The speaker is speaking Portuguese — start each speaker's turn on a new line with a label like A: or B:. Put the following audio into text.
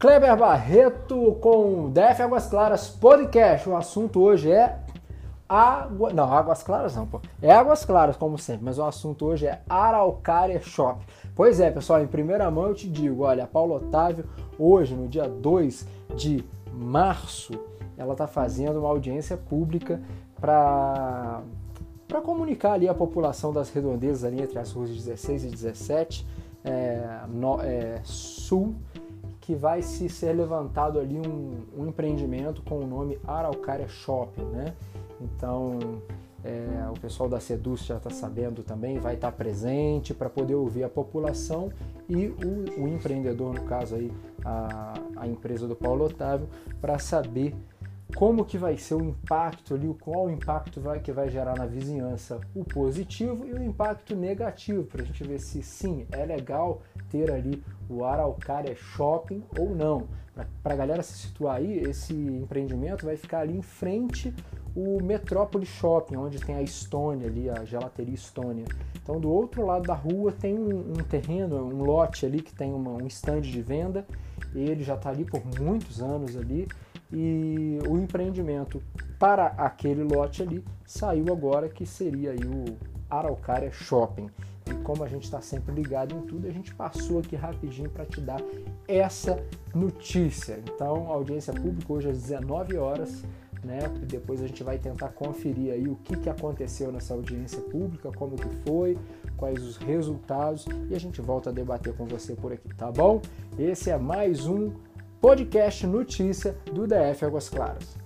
A: Kleber Barreto com DF Águas Claras Podcast. O assunto hoje é água. Não, Águas Claras não, pô. É Águas Claras, como sempre, mas o assunto hoje é Araucária Shop. Pois é, pessoal, em primeira mão eu te digo: olha, a Paulo Otávio, hoje, no dia 2 de março, ela está fazendo uma audiência pública para para comunicar ali a população das redondezas ali entre as ruas 16 e 17 é, no, é, sul que vai se ser levantado ali um, um empreendimento com o nome Araucária Shopping, né? Então é, o pessoal da Seduz já está sabendo também, vai estar tá presente para poder ouvir a população e o, o empreendedor, no caso aí, a, a empresa do Paulo Otávio, para saber como que vai ser o impacto ali, qual o impacto vai, que vai gerar na vizinhança, o positivo e o impacto negativo, para a gente ver se sim, é legal ter ali o Araucária Shopping ou não. Para a galera se situar aí, esse empreendimento vai ficar ali em frente o Metrópole Shopping, onde tem a Estônia ali, a gelateria Estônia. Então do outro lado da rua tem um, um terreno, um lote ali que tem uma, um stand de venda, ele já está ali por muitos anos ali, e o empreendimento para aquele lote ali saiu agora que seria aí o Araucária Shopping. E como a gente está sempre ligado em tudo, a gente passou aqui rapidinho para te dar essa notícia. Então, audiência pública hoje às 19 horas, né? Depois a gente vai tentar conferir aí o que, que aconteceu nessa audiência pública, como que foi, quais os resultados e a gente volta a debater com você por aqui, tá bom? Esse é mais um podcast notícia do DF Águas Claras.